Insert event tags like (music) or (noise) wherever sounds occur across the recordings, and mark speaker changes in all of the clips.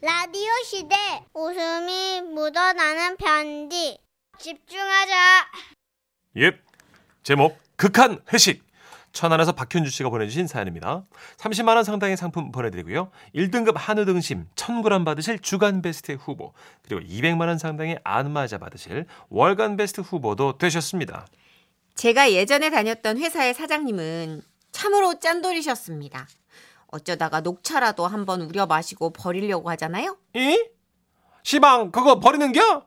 Speaker 1: 라디오 시대 웃음이 묻어나는 편지 집중하자
Speaker 2: 예. 제목 극한 회식. 천안에서 박현주 씨가 보내주신 사연입니다. 30만 원 상당의 상품 보내드리고요. 1등급 한우 등심 1,000g 받으실 주간 베스트 후보 그리고 200만 원 상당의 안마자 받으실 월간 베스트 후보도 되셨습니다.
Speaker 3: 제가 예전에 다녔던 회사의 사장님은 참으로 짠돌이셨습니다. 어쩌다가 녹차라도 한번 우려 마시고 버리려고 하잖아요.
Speaker 2: 이? 시방 그거 버리는겨?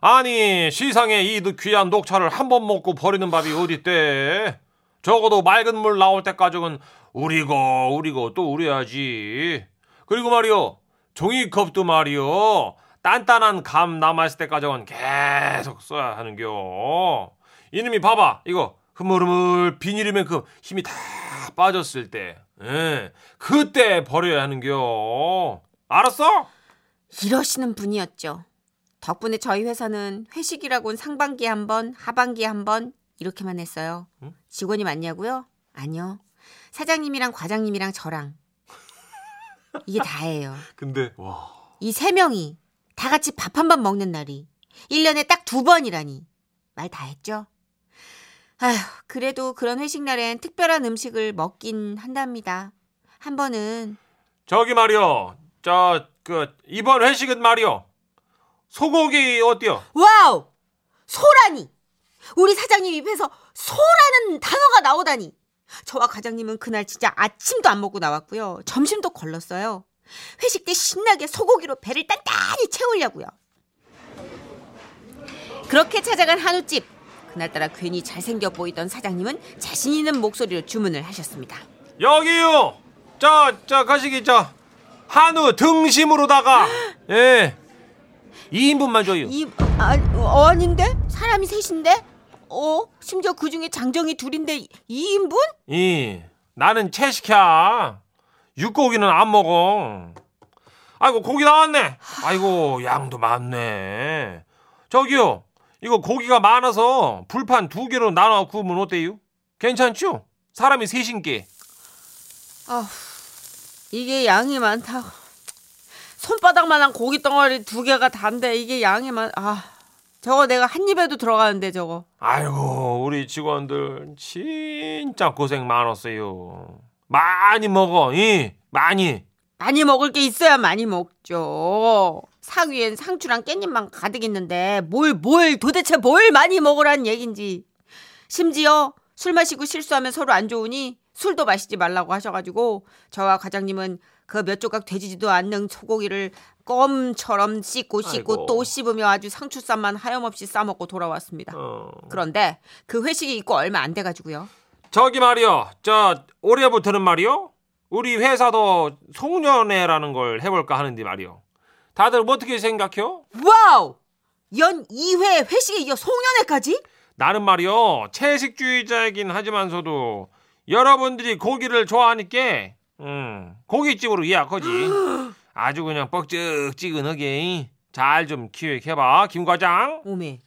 Speaker 2: 아니 시상에 이 귀한 녹차를 한 번 먹고 버리는 밥이 어딨대? 적어도 맑은 물 나올 때까지는 우리고 우리고 또 우려야지. 그리고 말이요 종이컵도 말이요 단단한 감 남았을 때까지는 계속 써야 하는겨. 이놈이 봐봐 이거 흐물흐물 비닐이만큼 힘이 다 빠졌을 때, 예, 그때 버려야 하는겨. 알았어?
Speaker 3: 이러시는 분이었죠. 덕분에 저희 회사는 회식이라곤 상반기에 한 번, 하반기에 한 번 이렇게만 했어요.
Speaker 2: 응?
Speaker 3: 직원이 많냐고요? 아니요. 사장님이랑 과장님이랑 저랑 이게 다예요. (laughs)
Speaker 2: 근데 와
Speaker 3: 이 세 명이 다 같이 밥 한 번 먹는 날이 1년에 딱 두 번이라니. 말 다 했죠? 아휴, 그래도 그런 회식 날엔 특별한 음식을 먹긴 한답니다. 한 번은
Speaker 2: 저기 말이요. 저 그 이번 회식은 말이요. 소고기 어때요?
Speaker 3: 와우! 소라니! 우리 사장님 입에서 소라는 단어가 나오다니! 저와 과장님은 그날 진짜 아침도 안 먹고 나왔고요. 점심도 걸렀어요. 회식 때 신나게 소고기로 배를 단단히 채우려고요. 그렇게 찾아간 한우집. 그날따라 괜히 잘생겨 보이던 사장님은 자신 있는 목소리로 주문을 하셨습니다.
Speaker 2: 여기요. 저저 가시기 저 한우 등심으로다가 (gasps) 예. 2인분만 줘요.
Speaker 3: 이, 아, 어, 아닌데? 사람이 셋인데? 어? 심지어 그 중에 장정이 둘인데 2인분?
Speaker 2: 이 나는 채식이야. 육고기는 안 먹어. 아이고 고기 나왔네. 아이고 양도 많네. 저기요. 이거 고기가 많아서 불판 두 개로 나눠 구우면 어때요? 괜찮죠? 사람이 셋인 게.
Speaker 3: 아, 이게 양이 많다. 손바닥만한 고기 덩어리 두 개가 단데 이게 양이 많. 아, 저거 내가 한 입에도 들어가는데 저거.
Speaker 2: 아이고 우리 직원들 진짜 고생 많았어요. 많이 먹어, 이 많이.
Speaker 3: 많이 먹을 게 있어야 많이 먹죠. 상위엔 상추랑 깻잎만 가득 있는데 뭘 뭘 도대체 뭘 많이 먹으란 얘긴지. 심지어 술 마시고 실수하면 서로 안 좋으니 술도 마시지 말라고 하셔가지고 저와 과장님은 그 몇 조각 되지도 않는 소고기를 껌처럼 씻고 씻고
Speaker 2: 아이고.
Speaker 3: 또 씹으며 아주 상추쌈만 하염없이 싸먹고 돌아왔습니다.
Speaker 2: 어.
Speaker 3: 그런데 그 회식이 있고 얼마 안 돼가지고요.
Speaker 2: 저기 말이요, 저 올해부터는 말이요, 우리 회사도 송년회라는 걸 해볼까 하는데 말이요. 다들 뭐 어떻게 생각해요?
Speaker 3: 와우! 연 2회 회식에 이어 송년회까지?
Speaker 2: 나는 말이요, 채식주의자이긴 하지만서도 여러분들이 고기를 좋아하니까, 음, 고깃집으로 예약하지. (gasps) 아주 그냥 뻑적지근하게 잘 좀 기획해봐, 김 과장.
Speaker 3: 오메.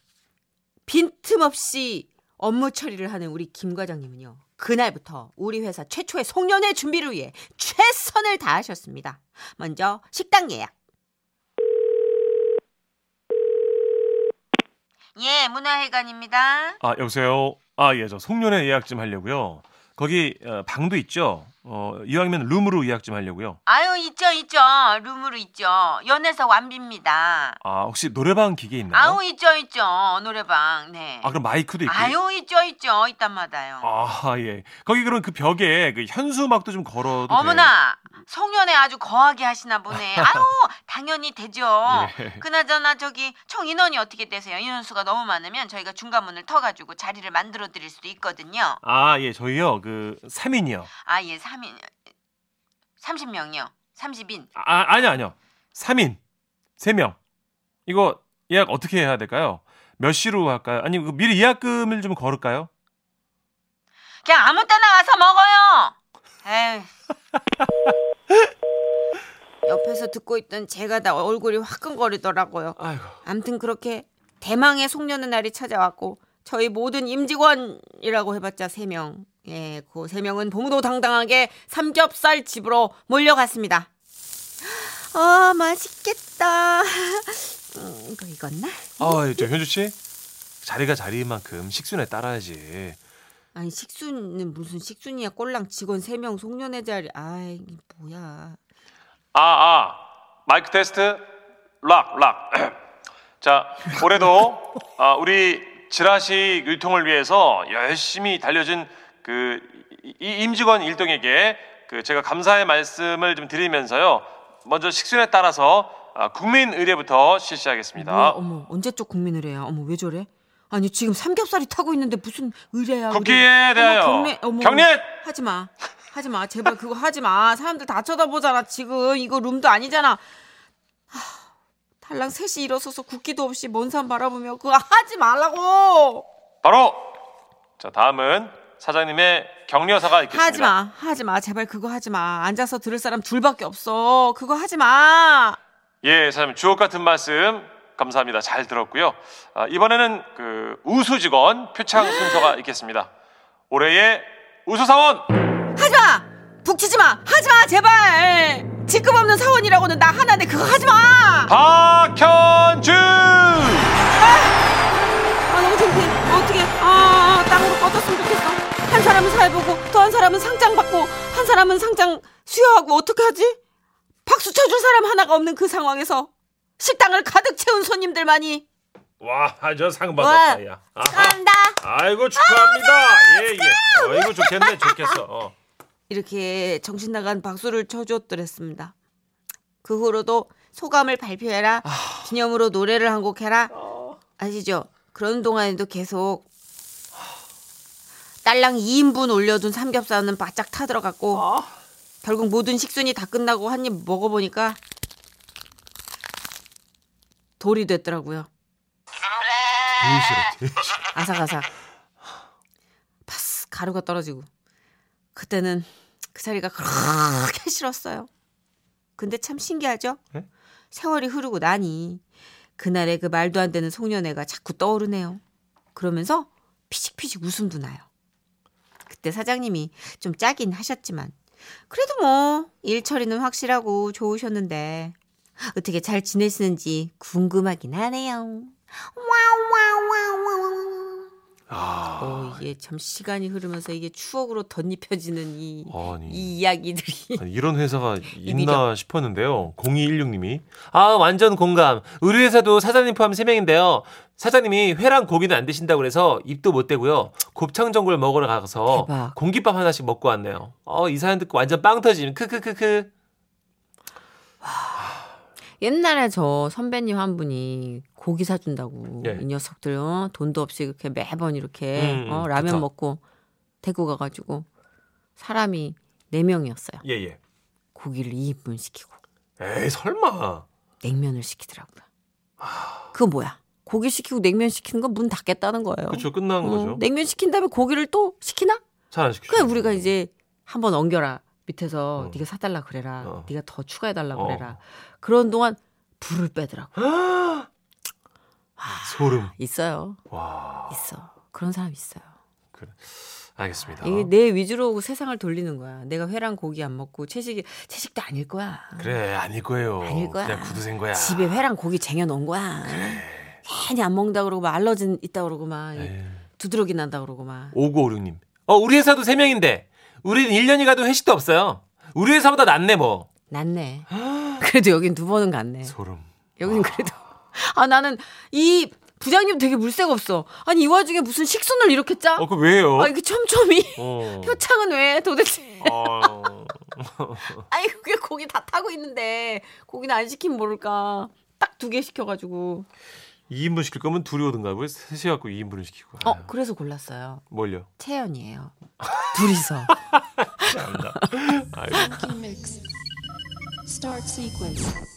Speaker 3: 빈틈없이 업무 처리를 하는 우리 김 과장님은요. 그날부터 우리 회사 최초의 송년회 준비를 위해 최선을 다하셨습니다. 먼저 식당 예약. 예, 문화회관입니다.
Speaker 2: 아 여보세요. 아 예, 저 송년회 예약 좀 하려고요. 거기 어, 방도 있죠. 어, 이왕이면 룸으로 예약 좀 하려고요.
Speaker 3: 아유, 있죠, 있죠. 룸으로 있죠. 연애석 완비입니다.
Speaker 2: 아 혹시 노래방 기계 있나요?
Speaker 3: 있죠, 있죠. 노래방. 네.
Speaker 2: 아 그럼 마이크도 있고.
Speaker 3: 있죠, 있죠. 있단마다요.
Speaker 2: 아 예. 거기 그럼 그 벽에 그 현수 음악도 좀 걸어도
Speaker 3: 어머나 송년회 아주 거하게 하시나 보네. (laughs) 아유 당연히 되죠.
Speaker 2: 예.
Speaker 3: 그나저나 저기 총 인원이 어떻게 되세요? 인원수가 너무 많으면 저희가 중간문을 터가지고 자리를 만들어 드릴 수도 있거든요.
Speaker 2: 아 예, 저희요 그 3인이요.
Speaker 3: 아예 3인 30명이요. 30인.
Speaker 2: 아 아니요 아니요. 3인 3명. 이거 예약 어떻게 해야 될까요? 몇 시로 할까요? 아니 그 미리 예약금을 좀 걸을까요?
Speaker 3: 그냥 아무 때나 와서 먹어요. 에이. (laughs) 옆에서 듣고 있던 제가 다 얼굴이 화끈거리더라고요.
Speaker 2: 아이고.
Speaker 3: 암튼 그렇게 대망의 송년회 날이 찾아왔고 저희 모든 임직원이라고 해봤자 세명 예, 그 세 명은 동도당당하게 삼겹살 집으로 몰려갔습니다. 아 맛있겠다. (laughs) 음, 이거 익었나?
Speaker 2: 아, 저 현주 씨 자리가 자리인 만큼 식순에 따라야지.
Speaker 3: 아니 식순은 무슨 식순이야 꼴랑 직원 3명 송년회 자리 아이 이게 뭐야
Speaker 2: 아, 아, 마이크 테스트, 락, 락. (clears throat) 자, 올해도 아, 우리 지라시 유통을 위해서 열심히 달려준 그 이- 임직원 일동에게 그 제가 감사의 말씀을 좀 드리면서요. 먼저 식순에 따라서 아, 국민 의례부터 실시하겠습니다.
Speaker 3: 뭐야, 어머 언제적 국민 의례야? 어머 왜 저래? 아니 지금 삼겹살이 타고 있는데 무슨 의례야
Speaker 2: 국기에 대하여.
Speaker 3: 경례 어머
Speaker 2: 경례!
Speaker 3: 하지 마. 하지 마. 제발 그거 하지 마. 사람들 다 쳐다보잖아 지금. 이거 룸도 아니잖아. 하, 달랑 셋이 일어서서 국기도 없이 먼 산 바라보며 그거 하지 말라고!
Speaker 2: 바로! 자 다음은 사장님의 격려사가 있겠습니다.
Speaker 3: 하지 마 하지 마. 제발 그거 하지 마. 앉아서 들을 사람 둘밖에 없어. 그거 하지 마.
Speaker 2: 예, 사장님. 주옥 같은 말씀 감사합니다. 잘 들었고요. 아, 이번에는 그 우수 직원 표창 순서가 있겠습니다. 올해의 우수 사원!
Speaker 3: 하지 마! 북치지 마! 하지 마! 제발! 직급 없는 사원이라고는 나 하나인데 그거 하지 마!
Speaker 2: 박현주.
Speaker 3: 아 한 사람은 사회 보고 또 한 사람은 상장 받고 한 사람은 상장 수여하고 어떻게 하지 박수 쳐줄 사람 하나가 없는 그 상황에서 식당을 가득 채운 손님들만이
Speaker 2: 와, 저상
Speaker 3: 와.
Speaker 2: 받았다, 야.
Speaker 1: 축하한다.
Speaker 2: 아이고 축하합니다. 예, 예. 아이고 좋겠네, 좋겠어. 어.
Speaker 3: 이렇게 정신 나간 박수를 쳐줬더랬습니다. 그 후로도 소감을 발표해라. 기념으로 노래를 한 곡 해라. 아시죠? 그런 동안에도 계속 딸랑 2인분 올려둔 삼겹살은 바짝 타들어갔고 결국 모든 식순이 다 끝나고 한 입 먹어보니까 돌이 됐더라고요. 아삭아삭. 파스 가루가 떨어지고. 그때는 그 자리가 그렇게 싫었어요. 근데 참 신기하죠?
Speaker 2: 네?
Speaker 3: 세월이 흐르고 나니 그날의 그 말도 안 되는 송년회가 자꾸 떠오르네요. 그러면서 피식피식 웃음도 나요. 그때 사장님이 좀 짜긴 하셨지만 그래도 뭐 일 처리는 확실하고 좋으셨는데 어떻게 잘 지내시는지 궁금하긴 하네요.
Speaker 2: 아,
Speaker 3: 어, 이게 참 시간이 흐르면서 이게 추억으로 덧입혀지는 이,
Speaker 2: 아니.
Speaker 3: 이 이야기들이. (laughs)
Speaker 2: 아니, 이런 회사가 있나 싶었는데요. 0216님이. 아, 완전 공감. 우리 회사도 사장님 포함 3명인데요. 사장님이 회랑 고기는 안 드신다고 그래서 입도 못 대고요. 곱창 전골 먹으러 가서
Speaker 3: 대박.
Speaker 2: 공깃밥 하나씩 먹고 왔네요. 어, 이 사연 듣고 완전 빵 터짐. 크크크크.
Speaker 3: 옛날에 저 선배님 한 분이 고기 사준다고
Speaker 2: 예.
Speaker 3: 이 녀석들 어? 돈도 없이 이렇게 매번 이렇게
Speaker 2: 음, 음,
Speaker 3: 어, 라면
Speaker 2: 좋다.
Speaker 3: 먹고 데리고 가가지고 사람이 4 명이었어요.
Speaker 2: 예, 예.
Speaker 3: 고기를 2인분 시키고
Speaker 2: 에이, 설마.
Speaker 3: 냉면을 시키더라고요. 그거 뭐야? 고기 시키고 냉면 시키는 건 문 닫겠다는 거예요.
Speaker 2: 그쵸, 끝난
Speaker 3: 어,
Speaker 2: 거죠.
Speaker 3: 냉면 시킨 다음에 고기를 또 시키나?
Speaker 2: 잘 안 시키죠.
Speaker 3: 그래 우리가 이제 한번 엉겨라 밑에서
Speaker 2: 어.
Speaker 3: 네가 사달라 그래라
Speaker 2: 어.
Speaker 3: 네가 더 추가해 달라
Speaker 2: 어.
Speaker 3: 그래라 그런 동안 불을 빼더라고
Speaker 2: 소름.
Speaker 3: 있어요
Speaker 2: 와,
Speaker 3: 있어 그런 사람 있어요
Speaker 2: 알겠습니다.
Speaker 3: 이게 내 위주로 세상을 돌리는 거야 내가 회랑 고기 안 먹고 채식이 채식도 아닐 거야
Speaker 2: 그래, 아닐 거예요.
Speaker 3: 아닐 거야
Speaker 2: 그냥 구두생 거야.
Speaker 3: 집에 회랑 고기 쟁여놓은 거야 괜히 안 먹는다 그러고 막 알러진 있다 그러고 막
Speaker 2: 에이.
Speaker 3: 두드러기 난다 그러고 막
Speaker 2: 5956님. 어, 우리 회사도 3명인데, 우린 1년이 가도 회식도 없어요. 우리 회사보다 낫네, 뭐.
Speaker 3: 낫네 그래도 여긴 두 번은 갔네
Speaker 2: 소름.
Speaker 3: 여긴 그래도 아 나는 이 부장님 되게 물색 없어. 아니 이 와중에 무슨 식순을 이렇게 짜?
Speaker 2: 어, 그 왜요?
Speaker 3: 아 이게 촘촘히
Speaker 2: 어. (laughs)
Speaker 3: 표창은 왜 도대체?
Speaker 2: 어. (laughs)
Speaker 3: 아니 그게 고기 다 타고 있는데 고기는 안 시키면 모를까? 딱 두 개 시켜가지고
Speaker 2: 2인분 시킬 거면 둘이 오든가. 왜 셋이 갖고 2인분을 시키고.
Speaker 3: 어
Speaker 2: 아유,
Speaker 3: 그래서 골랐어요.
Speaker 2: 뭘요?
Speaker 3: 채연이에요. 둘이서 (laughs)
Speaker 2: 아이고.
Speaker 4: Start sequence.